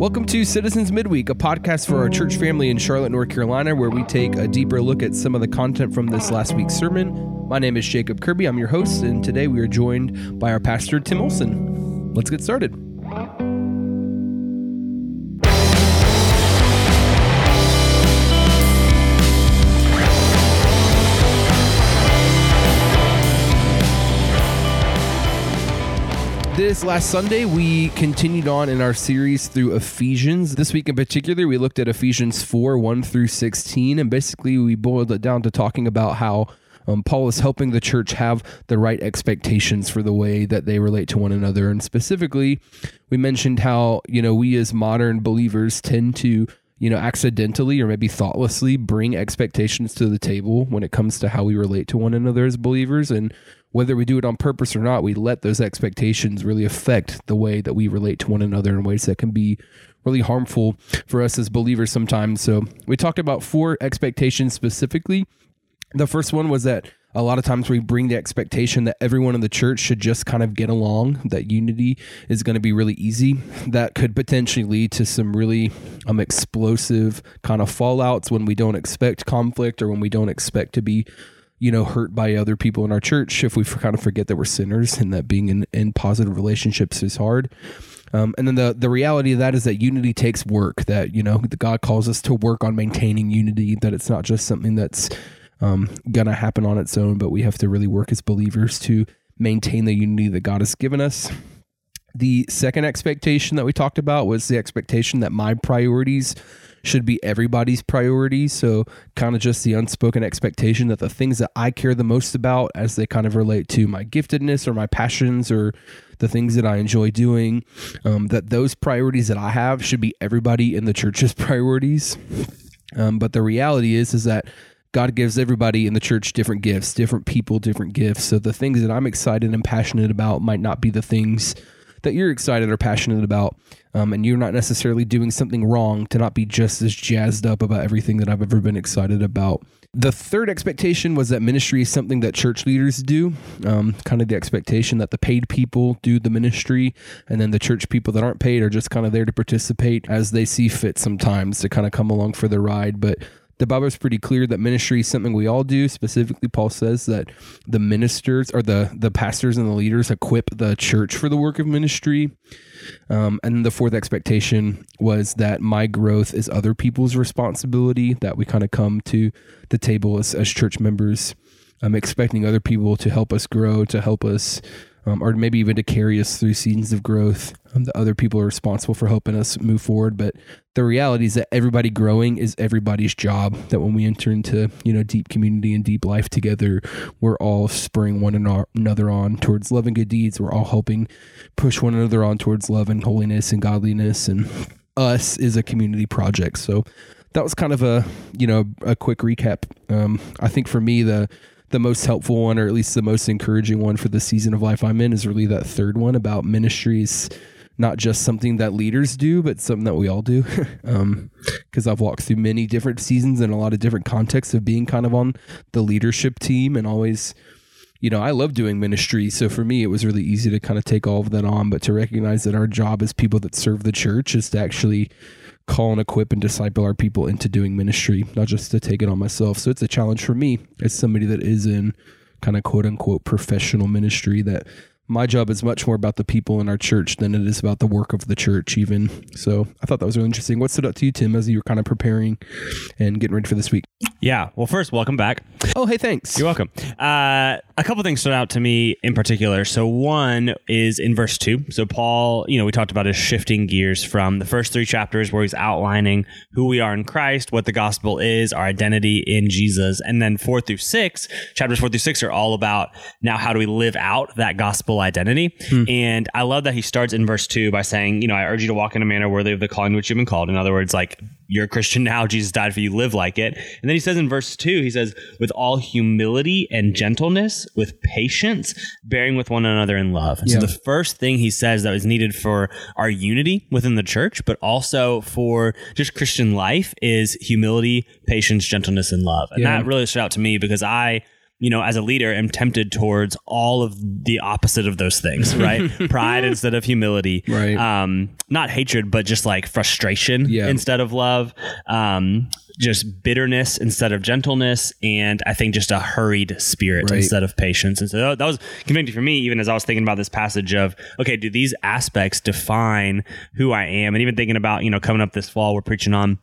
Welcome to Citizens Midweek, a podcast for our church family in Charlotte, North Carolina, where we take a deeper look at some of the content from this last week's sermon. My name is Jacob Kirby. I'm your host, and today we are joined by our pastor, Tim Olson. Let's get started. This last Sunday, we continued on in our series through Ephesians. This week in particular, we looked at Ephesians 4 1 through 16, and basically we boiled it down to talking about how um, Paul is helping the church have the right expectations for the way that they relate to one another. And specifically, we mentioned how, you know, we as modern believers tend to you know, accidentally or maybe thoughtlessly bring expectations to the table when it comes to how we relate to one another as believers. And whether we do it on purpose or not, we let those expectations really affect the way that we relate to one another in ways that can be really harmful for us as believers sometimes. So we talked about four expectations specifically. The first one was that a lot of times we bring the expectation that everyone in the church should just kind of get along, that unity is going to be really easy. That could potentially lead to some really um, explosive kind of fallouts when we don't expect conflict or when we don't expect to be you know, hurt by other people in our church if we kind of forget that we're sinners and that being in, in positive relationships is hard. Um, and then the the reality of that is that unity takes work. That you know, God calls us to work on maintaining unity. That it's not just something that's um, gonna happen on its own, but we have to really work as believers to maintain the unity that God has given us. The second expectation that we talked about was the expectation that my priorities should be everybody's priority. So, kind of just the unspoken expectation that the things that I care the most about as they kind of relate to my giftedness or my passions or the things that I enjoy doing, um, that those priorities that I have should be everybody in the church's priorities. Um, but the reality is, is that God gives everybody in the church different gifts, different people, different gifts. So the things that I'm excited and passionate about might not be the things that you're excited or passionate about, um, and you're not necessarily doing something wrong to not be just as jazzed up about everything that I've ever been excited about. The third expectation was that ministry is something that church leaders do, um, kind of the expectation that the paid people do the ministry, and then the church people that aren't paid are just kind of there to participate as they see fit sometimes to kind of come along for the ride. But the Bible is pretty clear that ministry is something we all do. Specifically, Paul says that the ministers or the the pastors and the leaders equip the church for the work of ministry. Um, and the fourth expectation was that my growth is other people's responsibility. That we kind of come to the table as, as church members, um, expecting other people to help us grow, to help us um, or maybe even to carry us through seasons of growth. Um, the other people are responsible for helping us move forward, but the reality is that everybody growing is everybody's job. That when we enter into you know deep community and deep life together, we're all spurring one another on towards love and good deeds. We're all helping push one another on towards love and holiness and godliness. And us is a community project. So that was kind of a you know a quick recap. Um, I think for me the the most helpful one, or at least the most encouraging one for the season of life I'm in, is really that third one about ministries, not just something that leaders do, but something that we all do. Because um, I've walked through many different seasons and a lot of different contexts of being kind of on the leadership team and always. You know, I love doing ministry. So for me, it was really easy to kind of take all of that on, but to recognize that our job as people that serve the church is to actually call and equip and disciple our people into doing ministry, not just to take it on myself. So it's a challenge for me as somebody that is in kind of quote unquote professional ministry that my job is much more about the people in our church than it is about the work of the church even. So i thought that was really interesting. What stood out to you tim as you were kind of preparing and getting ready for this week? Yeah. Well first welcome back. Oh hey thanks. You're welcome. Uh, a couple things stood out to me in particular so one is in verse 2 so paul you know we talked about his shifting gears from the first three chapters where he's outlining who we are in christ what the gospel is our identity in jesus and then four through six chapters four through six are all about now how do we live out that gospel identity. Hmm. And I love that he starts in verse two by saying, you know, I urge you to walk in a manner worthy of the calling which you've been called. In other words, like you're a Christian now, Jesus died for you, live like it. And then he says in verse two, he says, with all humility and gentleness, with patience, bearing with one another in love. Yeah. So the first thing he says that is needed for our unity within the church, but also for just Christian life is humility, patience, gentleness, and love. And yeah. that really stood out to me because I you know, as a leader, am tempted towards all of the opposite of those things, right? Pride instead of humility, Right. Um, not hatred, but just like frustration Yeah. instead of love. Um, just bitterness instead of gentleness, and I think just a hurried spirit Right. instead of patience. And so that, that was convicting for me, even as I was thinking about this passage of, okay, do these aspects define who I am? And even thinking about, you know, coming up this fall, we're preaching on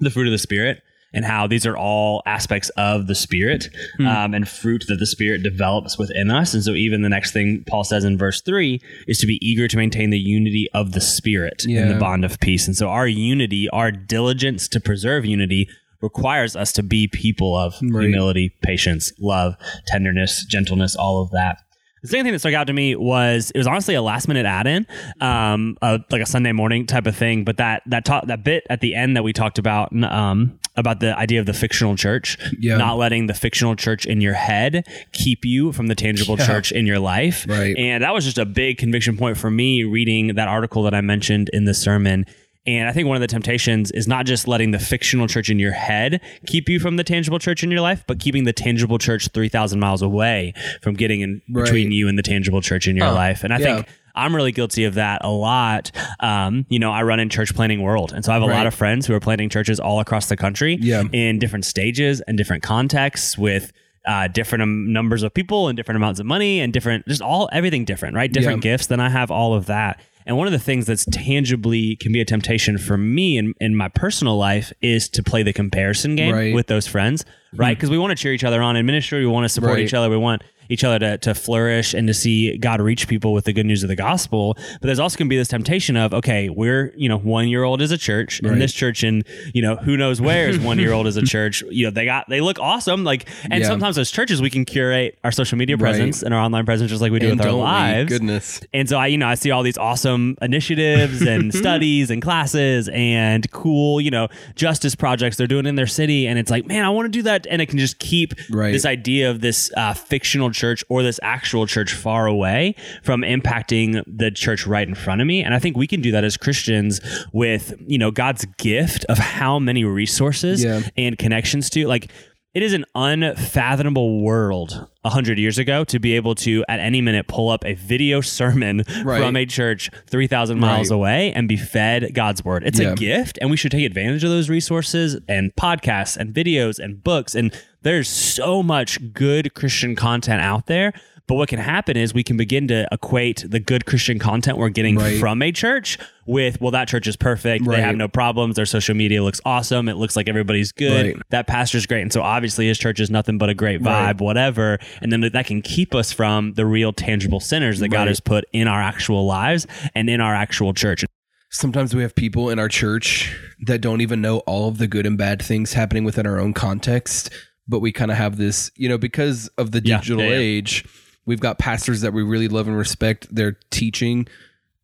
the fruit of the spirit and how these are all aspects of the spirit um, and fruit that the spirit develops within us. And so even the next thing paul says in verse 3 is to be eager to maintain the unity of the spirit in the bond of peace. And so our unity our diligence to preserve unity requires us to be people of Right. humility patience love tenderness gentleness all of that the second thing that stuck out to me was it was honestly a last minute add in, um, uh, like a Sunday morning type of thing. But that that ta- that bit at the end that we talked about, um, about the idea of the fictional church, Yeah. not letting the fictional church in your head keep you from the tangible Yeah. church in your life. Right. And that was just a big conviction point for me reading that article that I mentioned in the sermon. And I think one of the temptations is not just letting the fictional church in your head keep you from the tangible church in your life, but keeping the tangible church 3,000 miles away from getting in Right. between you and the tangible church in your life. And I Yeah. think I'm really guilty of that a lot. Um, you know, I run in church planting world. And so I have a Right. lot of friends who are planting churches all across the country Yeah. in different stages and different contexts with uh, different um, numbers of people and different amounts of money and different, just all, everything different, right? Different Yeah. gifts. Then I have all of that. And one of the things that's tangibly can be a temptation for me in, in my personal life is to play the comparison game Right. with those friends, right? Hmm. Because we want to cheer each other on in ministry. We want to support Right. each other. We want each other to, to flourish and to see God reach people with the good news of the gospel. But there's also going to be this temptation of, okay, we're, you know, one year old is a church Right. and this church in, you know, who knows where is one year old is a church. You know, they got, they look awesome. Like, and Yeah. sometimes as churches, we can curate our social media Right. presence and our online presence just like we do And with our we? lives. Goodness. And so I, you know, I see all these awesome initiatives and studies and classes and cool, you know, justice projects they're doing in their city. And it's like, man, I want to do that. And it can just keep Right. this idea of this uh, fictional church or this actual church far away from impacting the church right in front of me. And I think we can do that as Christians with, you know, God's gift of how many resources Yeah. and connections to like it is an unfathomable world a hundred years ago to be able to at any minute pull up a video sermon Right. from a church three thousand miles Right. away and be fed God's word. It's Yeah. a gift, and we should take advantage of those resources and podcasts and videos and books. And there's so much good Christian content out there. But what can happen is we can begin to equate the good Christian content we're getting Right. from a church with, well, that church is perfect. They have no problems. Their social media looks awesome. It looks like everybody's good. Right. That pastor's great. And so obviously his church is nothing but a great vibe, Right. whatever. And then that can keep us from the real tangible sinners that God has put in our actual lives and in our actual church. Sometimes we have people in our church that don't even know all of the good and bad things happening within our own context, but we kind of have this, you know, because of the Yeah, digital yeah, yeah. age, we've got pastors that we really love and respect their teaching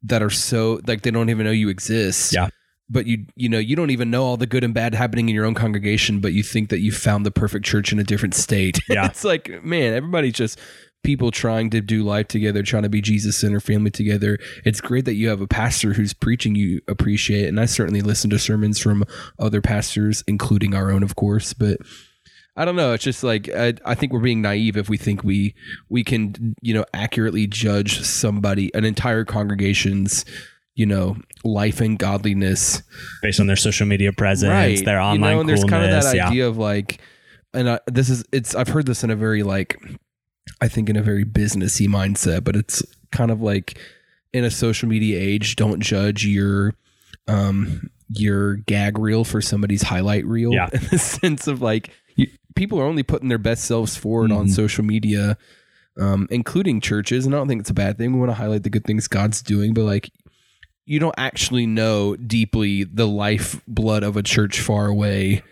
that are so like they don't even know you exist. Yeah. But you you know, you don't even know all the good and bad happening in your own congregation, but you think that you found the perfect church in a different state. Yeah. it's like, man, everybody's just people trying to do life together, trying to be Jesus centered family together. It's great that you have a pastor who's preaching you appreciate. And I certainly listen to sermons from other pastors, including our own, of course. But I don't know. It's just like I, I think we're being naive if we think we we can you know accurately judge somebody, an entire congregation's you know life and godliness based on their social media presence, their online you know, and there's kind of that coolness. Yeah. idea of like and I, this is it's i've heard this in a very like i think in a very businessy mindset but it's kind of like in a social media age don't judge your um your gag reel for somebody's highlight reel Yeah. in the sense of like people are only putting their best selves forward on Mhm. social media um including churches and i don't think it's a bad thing we want to highlight the good things god's doing but like you don't actually know deeply the life blood of a church far away.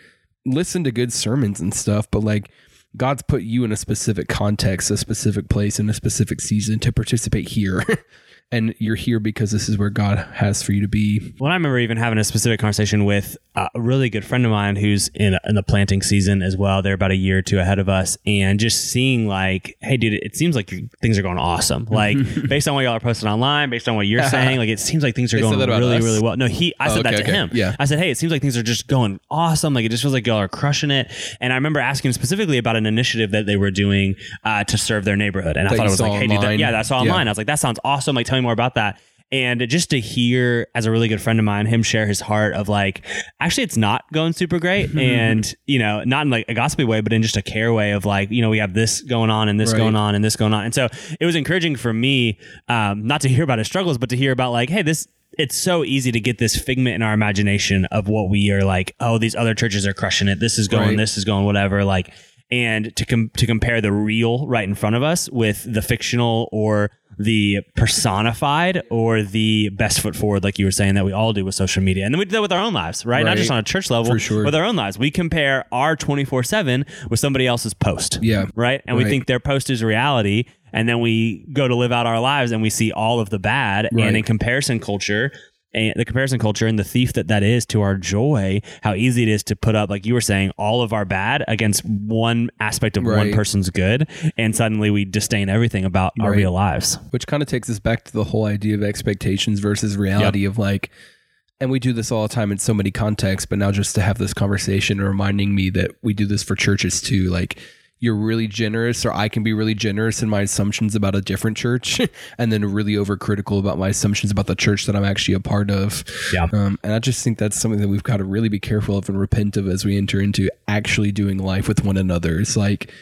Listen to good sermons and stuff, but like God's put you in a specific context, a specific place, in a specific season to participate here. and you're here because this is where God has for you to be. Well, I remember even having a specific conversation with a really good friend of mine who's in, in the planting season as well. They're about a year or two ahead of us, and just seeing like, hey, dude, it seems like things are going awesome. Like based on what y'all are posting online, based on what you're saying, like it seems like things are They going really, us? really well. No, he, I Oh, said that to okay. him. Yeah. I said, hey, it seems like things are just going awesome. Like it just feels like y'all are crushing it. And I remember asking specifically about an initiative that they were doing uh, to serve their neighborhood, and I thought it was like, hey, dude, that, yeah, that's all Yeah. online. I was like, that sounds awesome. Like, tell me more about that. And just to hear, as a really good friend of mine, him share his heart of like, actually, it's not going super great. and, you know, not in like a gossipy way, but in just a care way of like, you know, we have this going on and this Right. going on and this going on. And so it was encouraging for me, um, not to hear about his struggles, but to hear about like, hey, this, it's so easy to get this figment in our imagination of what we are like, oh, these other churches are crushing it. This is going, Right. this is going, whatever. Like, and to com- to compare the real right in front of us with the fictional or the personified or the best foot forward, like you were saying that we all do with social media, and then we do that with our own lives, right? Not just on a church level, sure. with our own lives. We compare our twenty four seven with somebody else's post, Yeah. right? And we think their post is reality, and then we go to live out our lives and we see all of the bad. Right. And in comparison culture, and the comparison culture and the thief that that is to our joy, how easy it is to put up, like you were saying, all of our bad against one aspect of one person's good, and suddenly we disdain everything about our real lives. Which kind of takes us back to the whole idea of expectations versus reality of like, and we do this all the time in so many contexts, but now just to have this conversation reminding me that we do this for churches too. Like, you're really generous, or I can be really generous in my assumptions about a different church, and then really overcritical about my assumptions about the church that I'm actually a part of. Yeah. Um, and I just think that's something that we've got to really be careful of and repent of as we enter into actually doing life with one another. It's like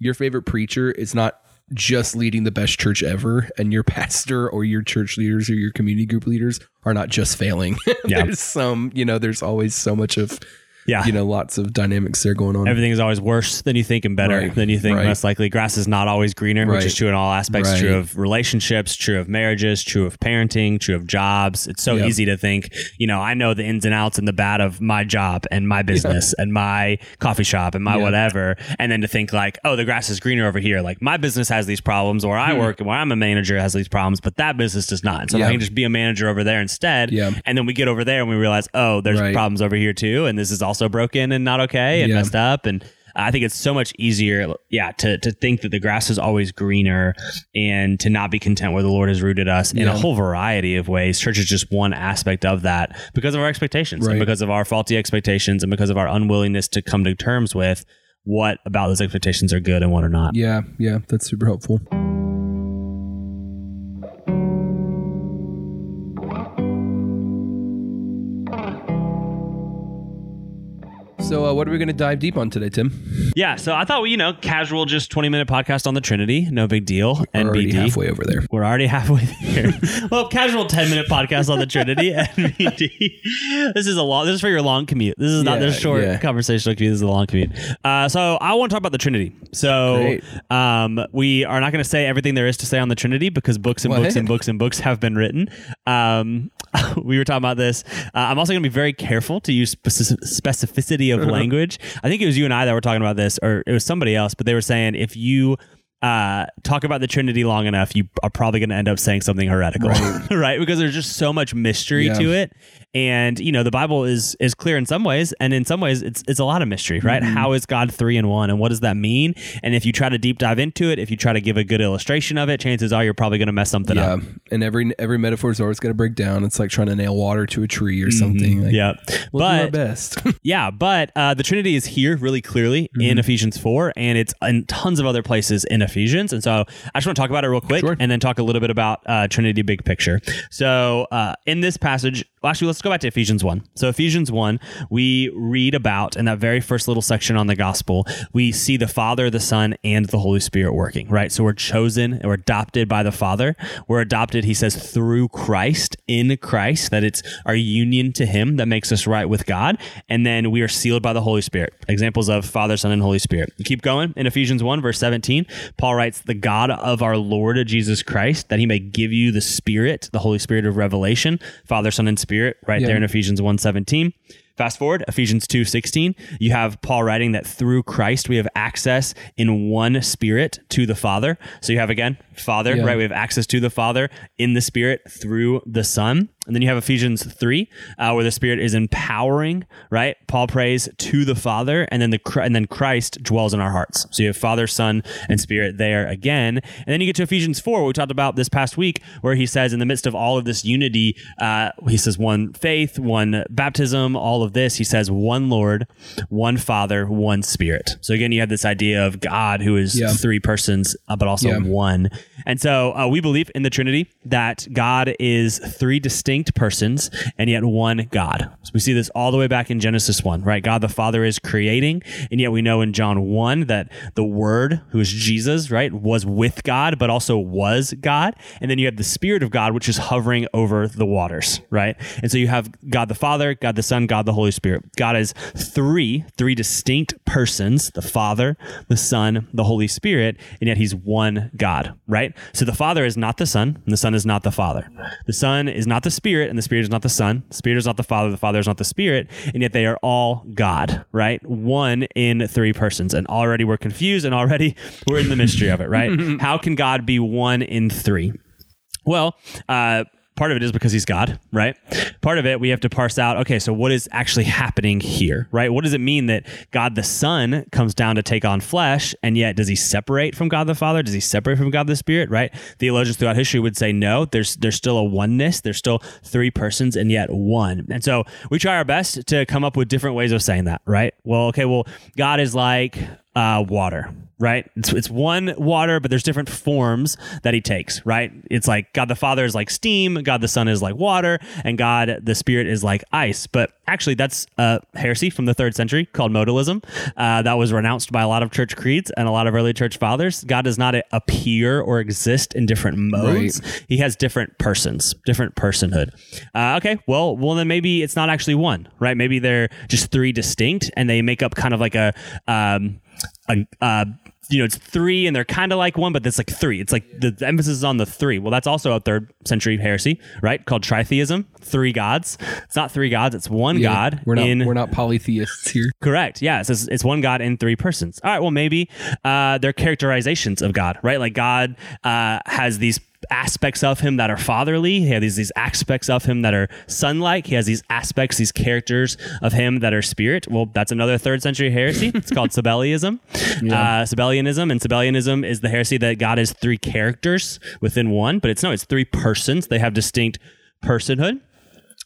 your favorite preacher is not just leading the best church ever, and your pastor or your church leaders or your community group leaders are not just failing. Yeah. there's some, you know, there's always so much of, Yeah. you know, lots of dynamics there going on. Everything is always worse than you think and better Right. than you think. Right. Most likely, grass is not always greener, which is true in all aspects. Right. True of relationships, true of marriages, true of parenting, true of jobs. It's so Yep. easy to think, you know, I know the ins and outs and the bad of my job and my business and my coffee shop and my Yeah. whatever, and then to think like, oh, the grass is greener over here. Like my business has these problems, or I work and where I'm a manager has these problems, but that business does not. And so Hmm. Yeah. I can just be a manager over there instead. Yeah. And then we get over there and we realize, oh, there's Right. problems over here too, and this is also broken and not okay and Yeah. messed up. And I think it's so much easier, yeah, to to think that the grass is always greener and to not be content where the Lord has rooted us in a whole variety of ways. Church is just one aspect of that because of our expectations and because of our faulty expectations and because of our unwillingness to come to terms with what about those expectations are good and what are not. yeah, yeah, that's super helpful. So, uh, what are we going to dive deep on today, Tim? Yeah, so I thought, well, you know, casual, just 20 minute podcast on the Trinity, no big deal. We're already halfway over there. We're already halfway there. well, casual 10 minute podcast on the Trinity. NBD. This is a long, this is for your long commute. This is not Yeah, this short yeah. conversational commute. This is a long commute. Uh, so I want to talk about the Trinity. So um, we are not going to say everything there is to say on the Trinity because books and What? books and books and books have been written. Um, we were talking about this. Uh, I'm also going to be very careful to use speci- specificity of language. I think it was you and I that were talking about this, or it was somebody else, but they were saying if you uh, talk about the Trinity long enough, you are probably going to end up saying something heretical, right. Right. Because there's just so much mystery Yeah. to it, and you know the Bible is is clear in some ways, and in some ways it's it's a lot of mystery, right? Mm-hmm. How is God three in one, and what does that mean? And if you try to deep dive into it, if you try to give a good illustration of it, chances are you're probably going to mess something Yeah, up. and every every metaphor is always going to break down. It's like trying to nail water to a tree or something. Like, Yeah, we'll do our but best. Yeah, but uh, the Trinity is here really clearly Mm-hmm. in Ephesians 4, and it's in tons of other places in Ephesians. And so I just want to talk about it real quick Sure. and then talk a little bit about uh, Trinity big picture. So uh, in this passage, well, actually, let's go back to Ephesians 1. So, Ephesians 1, we read about in that very first little section on the gospel, we see the Father, the Son, and the Holy Spirit working, right? So, we're chosen, we're adopted by the Father. We're adopted, he says, through Christ, in Christ, that it's our union to him that makes us right with God. And then we are sealed by the Holy Spirit. Examples of Father, Son, and Holy Spirit. Keep going in Ephesians 1, verse 17. Paul writes, The God of our Lord Jesus Christ, that he may give you the Spirit, the Holy Spirit of revelation, Father, Son, and Spirit, right Yeah. there in Ephesians 1 17. Fast forward, Ephesians 2 16, you have Paul writing that through Christ we have access in one spirit to the Father. So you have again, Father, Yeah. right? We have access to the Father in the Spirit through the Son. And then you have Ephesians 3, uh, where the Spirit is empowering, right? Paul prays to the Father, and then the and then Christ dwells in our hearts. So you have Father, Son, and Spirit there again. And then you get to Ephesians 4, what we talked about this past week, where he says, in the midst of all of this unity, uh, he says, one faith, one baptism, all of this. He says, one Lord, one Father, one Spirit. So again, you have this idea of God who is Yeah. three persons, uh, but also Yeah. one. And so uh, we believe in the Trinity that God is three distinct persons and yet one God. So we see this all the way back in Genesis 1, right? God the Father is creating, and yet we know in John 1 that the Word, who is Jesus, right, was with God, but also was God. And then you have the Spirit of God, which is hovering over the waters, right? And so you have God the Father, God the Son, God the Holy Spirit. God is three, three distinct persons the Father, the Son, the Holy Spirit, and yet he's one God, right? So the Father is not the Son, and the Son is not the Father. The Son is not the Spirit, and the Spirit is not the Son. The Spirit is not the Father, the Father is not the Spirit, and yet they are all God, right? One in three persons. And already we're confused, and already we're in the mystery of it, right? How can God be one in three? Well, uh, part of it is because he's God, right? Part of it we have to parse out. Okay, so what is actually happening here, right? What does it mean that God the Son comes down to take on flesh, and yet does he separate from God the Father? Does he separate from God the Spirit? Right? Theologians throughout history would say no. There's there's still a oneness. There's still three persons, and yet one. And so we try our best to come up with different ways of saying that, right? Well, okay, well, God is like uh, water, right? It's, it's one water, but there's different forms that he takes, right? It's like God the Father is like steam, God the Son is like water, and God the Spirit is like ice. But actually, that's a heresy from the third century called modalism. Uh, that was renounced by a lot of church creeds and a lot of early church fathers. God does not appear or exist in different modes. He has different persons, different personhood. Uh, okay, well, well then maybe it's not actually one, right? Maybe they're just three distinct, and they make up kind of like a um, a, uh, you know, it's three and they're kind of like one, but it's like three. It's like the, the emphasis is on the three. Well, that's also a third century heresy, right? Called tritheism, three gods. It's not three gods, it's one Yeah, God We're not in we're not polytheists here. Correct. Yeah. It's, it's one God in three persons. All right. Well, maybe uh, they're characterizations of God, right? Like God uh, has these aspects of him that are fatherly. He has these, these aspects of him that are son-like. He has these aspects, these characters of him that are spirit. Well, that's another third century heresy. It's called Sabellianism. Uh, Sabellianism. And Sabellianism is the heresy that God is three characters within one, but it's no, it's three persons. They have distinct personhood.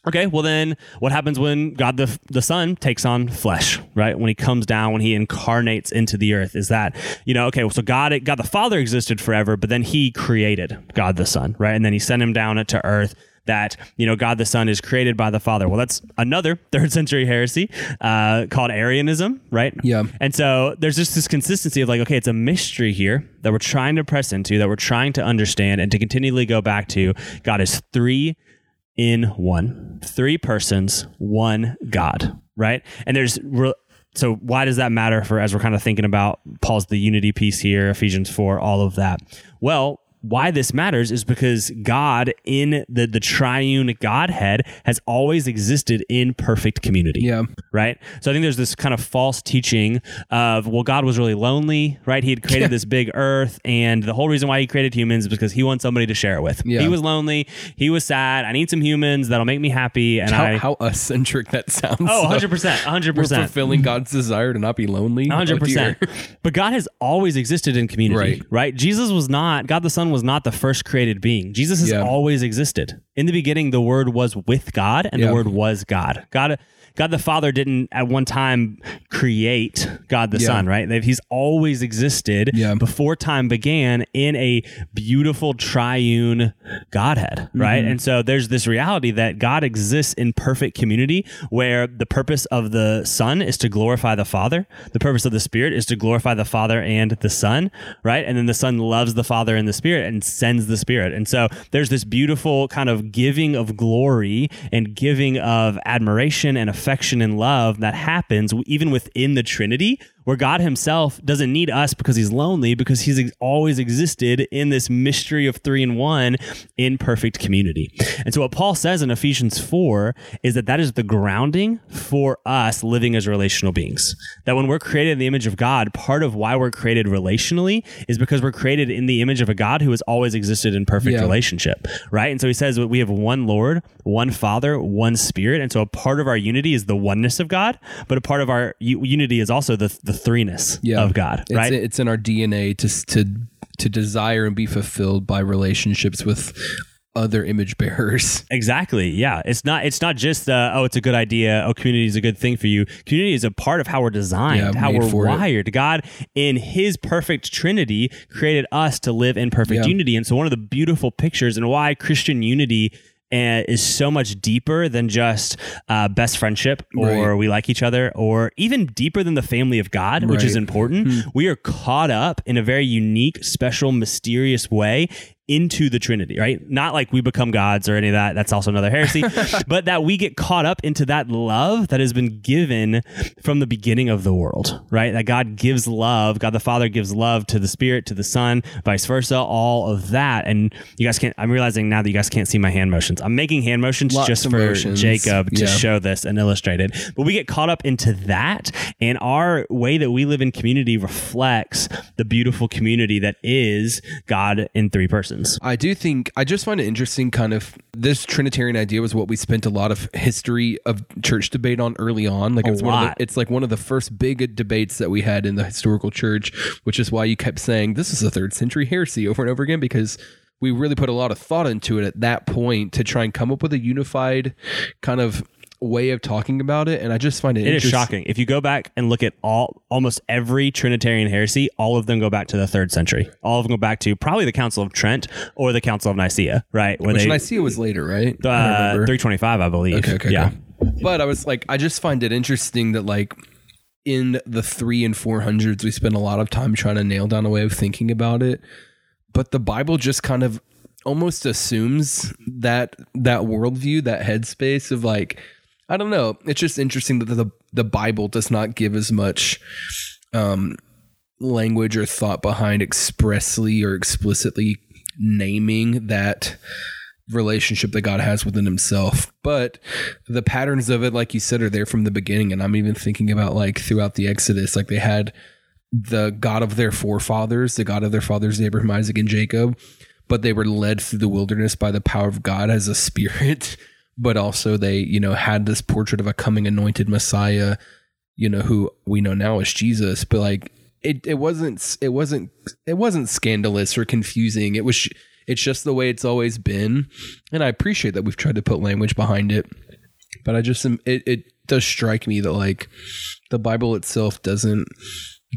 Okay, well then, what happens when God the the Son takes on flesh, right? When He comes down, when He incarnates into the earth, is that you know? Okay, so God God the Father existed forever, but then He created God the Son, right? And then He sent Him down to earth. That you know, God the Son is created by the Father. Well, that's another third century heresy uh, called Arianism, right? Yeah. And so there's just this consistency of like, okay, it's a mystery here that we're trying to press into, that we're trying to understand, and to continually go back to. God is three in one, three persons, one God, right? And there's re- so why does that matter for as we're kind of thinking about Paul's the unity piece here, Ephesians 4, all of that? Well, why this matters is because God in the the triune Godhead has always existed in perfect community Yeah. right? So I think there's this kind of false teaching of well, God was really lonely, right? He had created this big earth, and the whole reason why he created humans is because he wants somebody to share it with. Yeah. He was lonely, he was sad. I need some humans that'll make me happy, and How, I how eccentric that sounds. oh, 100 percent, hundred We're percent. fulfilling God's desire to not be lonely. Oh, hundred percent. dear. But God has always existed in community, Right. right? Jesus was not God. The Son was not the first created being. Jesus has Yeah. always existed. In the beginning, the Word was with God, and the Word was God. God. God the Father didn't at one time create God the Yeah. Son, right? He's always existed Yeah. before time began in a beautiful triune Godhead, right? Mm-hmm. And so there's this reality that God exists in perfect community where the purpose of the Son is to glorify the Father, the purpose of the Spirit is to glorify the Father and the Son, right? And then the Son loves the Father and the Spirit and sends the Spirit. And so there's this beautiful kind of giving of glory and giving of admiration and affection and love that happens even within the Trinity where God himself doesn't need us because he's lonely, because he's ex- always existed in this mystery of three and one in perfect community. And so what Paul says in Ephesians 4 is that that is the grounding for us living as relational beings. That when we're created in the image of God, part of why we're created relationally is because we're created in the image of a God who has always existed in perfect Yeah. relationship, right? And so he says we have one Lord, one Father, one Spirit, and so a part of our unity is the oneness of God, but a part of our u- unity is also the the threeness of God, It's, right? It's in our DNA to to to desire and be fulfilled by relationships with other image bearers. Exactly. Yeah. It's not. It's not just uh, oh, it's a good idea. Oh, community is a good thing for you. Community is a part of how we're designed, Yeah, how we're for it. wired. God, in His perfect Trinity, created us to live in perfect Yeah. unity. And so, one of the beautiful pictures and why Christian unity. Uh, is so much deeper than just uh, best friendship or Right. we like each other or even deeper than the family of God, which is Right. important. We are caught up in a very unique, special, mysterious way into the Trinity, right? Not like we become gods or any of that. That's also another heresy, but that we get caught up into that love that has been given from the beginning of the world, right? That God gives love, God the Father gives love to the Spirit, to the Son, vice versa, all of that. And you guys can't, I'm realizing now that you guys can't see my hand motions. I'm making hand motions Lots just for motions. Jacob to Yeah. show this and illustrate it. But we get caught up into that, and our way that we live in community reflects the beautiful community that is God in three persons. I do think I just find it interesting. Kind of this Trinitarian idea was what we spent a lot of history of church debate on early on. Like A it's one of the, it's like one of the first big debates that we had in the historical church, which is why you kept saying this is a third century heresy over and over again because we really put a lot of thought into it at that point to try and come up with a unified kind of way of talking about it. And I just find it, It is shocking. If you go back and look at all almost every Trinitarian heresy, all of them go back to the third century. All of them go back to probably the Council of Trent or the Council of Nicaea, right? When Which they Nicaea was later, right? Uh, 325, I believe. Okay, okay, yeah. cool. But I was like, I just find it interesting that like in the three and four hundreds, we spend a lot of time trying to nail down a way of thinking about it. But the Bible just kind of almost assumes that that worldview, that headspace of like, I don't know. It's just interesting that the the Bible does not give as much um, language or thought behind expressly or explicitly naming that relationship that God has within himself. But the patterns of it, like you said, are there from the beginning. And I'm even thinking about like throughout the Exodus, like they had the God of their forefathers, the God of their fathers, Abraham, Isaac, and Jacob, but they were led through the wilderness by the power of God as a spirit. But also they, you know, had this portrait of a coming anointed Messiah, you know, who we know now as Jesus. But like it, it wasn't it wasn't it wasn't scandalous or confusing. It was it's just the way it's always been. And I appreciate that we've tried to put language behind it. But I just it, it does strike me that like the Bible itself doesn't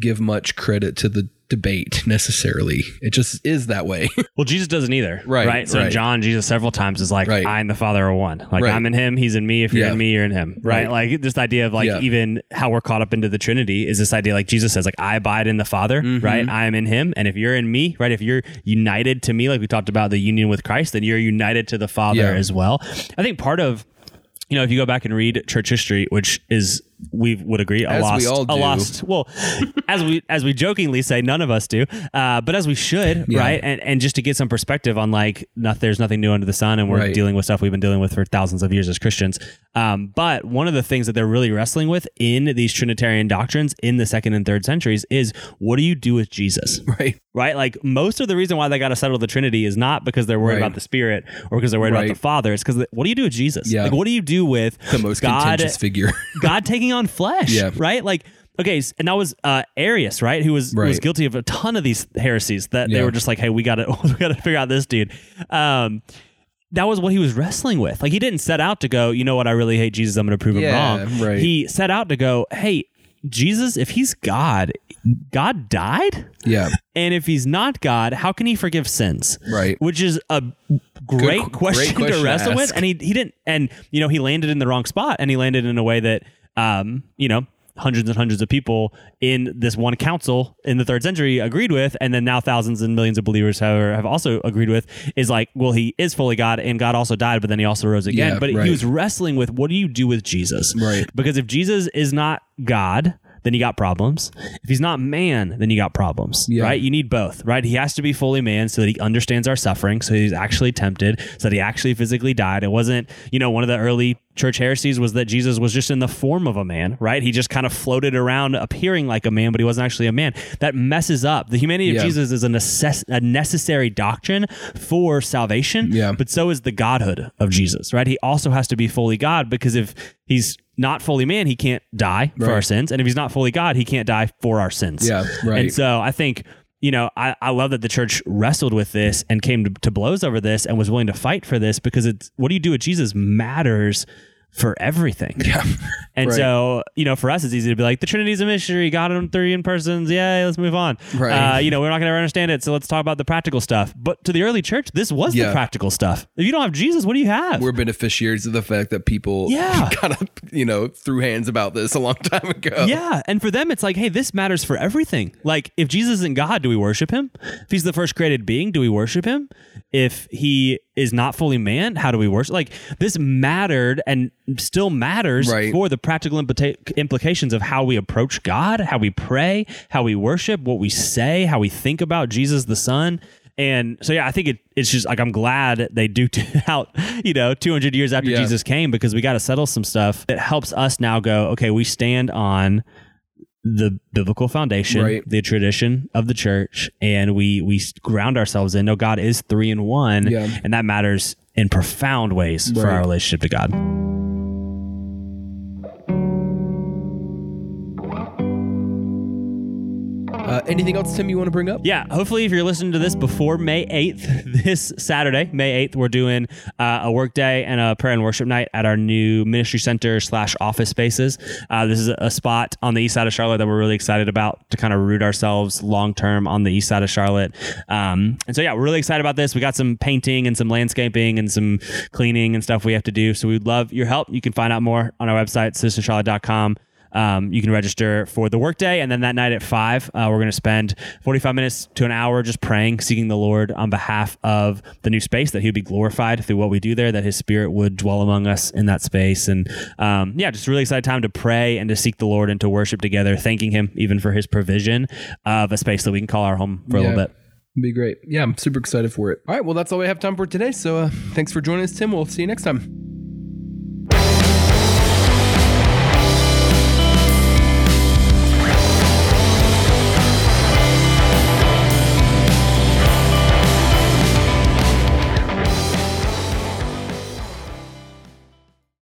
give much credit to the debate necessarily. It just is that way. Well, Jesus doesn't either. Right, Right. So right. John, Jesus several times is like, Right. I and the Father are one. Like Right. I'm in him, he's in me. If you're Yeah. in me, you're in him. Right. Like this idea of like Yeah. even how we're caught up into the Trinity is this idea like Jesus says, like, I abide in the Father, Mm-hmm. right? I am in him. And if you're in me, right, if you're united to me, like we talked about the union with Christ, then you're united to the Father Yeah. as well. I think part of you know, if you go back and read church history, which is we would agree a As we lost, all a lost. Well, as we as we jokingly say, none of us do, uh, but as we should, Yeah. right? And and just to get some perspective on like, not, there's nothing new under the sun, and we're Right. dealing with stuff we've been dealing with for thousands of years as Christians. Um, but one of the things that they're really wrestling with in these Trinitarian doctrines in the second and third centuries is what do you do with Jesus? right. right? Like most of the reason why they got to settle the Trinity is not because they're worried Right. about the Spirit or because they're worried Right. about the Father. It's because what do you do with Jesus? Yeah. Like what do you do with The most God? contentious figure. God taking on flesh, Yeah. right? Like okay, and that was uh, Arius, right? Who was who was guilty of a ton of these heresies that they were just like, hey, we got to we got to figure out this dude. Um, that was what he was wrestling with. Like he didn't set out to go, you know what? I really hate Jesus. I'm going to prove Yeah, him wrong. right. He set out to go, hey. Jesus, if he's God, God died? yeah. And if he's not God, how can he forgive sins? Right. Which is a great Good- question, great question to to wrestle with. And he, he didn't, and, you know, he landed in the wrong spot and he landed in a way that, um, you know, hundreds and hundreds of people in this one council in the third century agreed with, and then now thousands and millions of believers have, have also agreed with, is like, well, he is fully God and God also died, but then he also rose again. Yeah, but he was wrestling with what do you do with Jesus? Right. Because if Jesus is not God, then you got problems. If he's not man, then you got problems, Yeah. right? You need both, right? He has to be fully man so that he understands our suffering, so he's actually tempted, so that he actually physically died. It wasn't, you know, one of the early church heresies was that Jesus was just in the form of a man, right? He just kind of floated around appearing like a man, but he wasn't actually a man. That messes up. The humanity Yeah. of Jesus is a, necess- a necessary doctrine for salvation, Yeah. but so is the godhood of Jesus, right? He also has to be fully God because if he's not fully man, he can't die for Right. our sins. And if he's not fully God, he can't die for our sins. Yeah, right. And so I think, you know, I, I love that the church wrestled with this and came to, to blows over this and was willing to fight for this because it's what do you do with Jesus matters for everything. Yeah. And Right. so, you know, for us, it's easy to be like, the Trinity's a mystery, God in three in persons. Yeah, let's move on. Right. Uh, you know, we're not going to understand it. So let's talk about the practical stuff. But to the early church, this was Yeah. the practical stuff. If you don't have Jesus, what do you have? We're beneficiaries of the fact that people Yeah. kind of, you know, threw hands about this a long time ago. Yeah, and for them, it's like, hey, this matters for everything. Like, if Jesus isn't God, do we worship him? If he's the first created being, do we worship him? If he is not fully man, how do we worship? Like, this mattered and still matters Right. for the practical implita- implications of how we approach God, how we pray, how we worship, what we say, how we think about Jesus the Son. And so, yeah, I think it, it's just like I'm glad they duked it out, you know, 200 years after Yeah. Jesus came because we got to settle some stuff. It helps us now go, okay, we stand on the biblical foundation, Right. the tradition of the church, and we we ground ourselves in. No, God is three in one, Yeah. and that matters in profound ways for our relationship to God. Uh, anything else, Tim, you want to bring up? Yeah, hopefully, if you're listening to this before May 8th, this Saturday, May 8th, we're doing uh, a work day and a prayer and worship night at our new ministry center slash office spaces. Uh, this is a spot on the east side of Charlotte that we're really excited about to kind of root ourselves long term on the east side of Charlotte. Um, and so, yeah, we're really excited about this. We got some painting and some landscaping and some cleaning and stuff we have to do. So, we'd love your help. You can find out more on our website, citizencharlotte.com. Um, you can register for the workday, and then that night at five, uh, we're going to spend 45 minutes to an hour just praying, seeking the Lord on behalf of the new space, that He would be glorified through what we do there, that His Spirit would dwell among us in that space, and um, yeah, just really excited time to pray and to seek the Lord and to worship together, thanking Him even for His provision of a space that we can call our home for a little bit. Be great. Yeah, I'm super excited for it. All right, well, that's all we have time for today. So uh, thanks for joining us, Tim. We'll see you next time.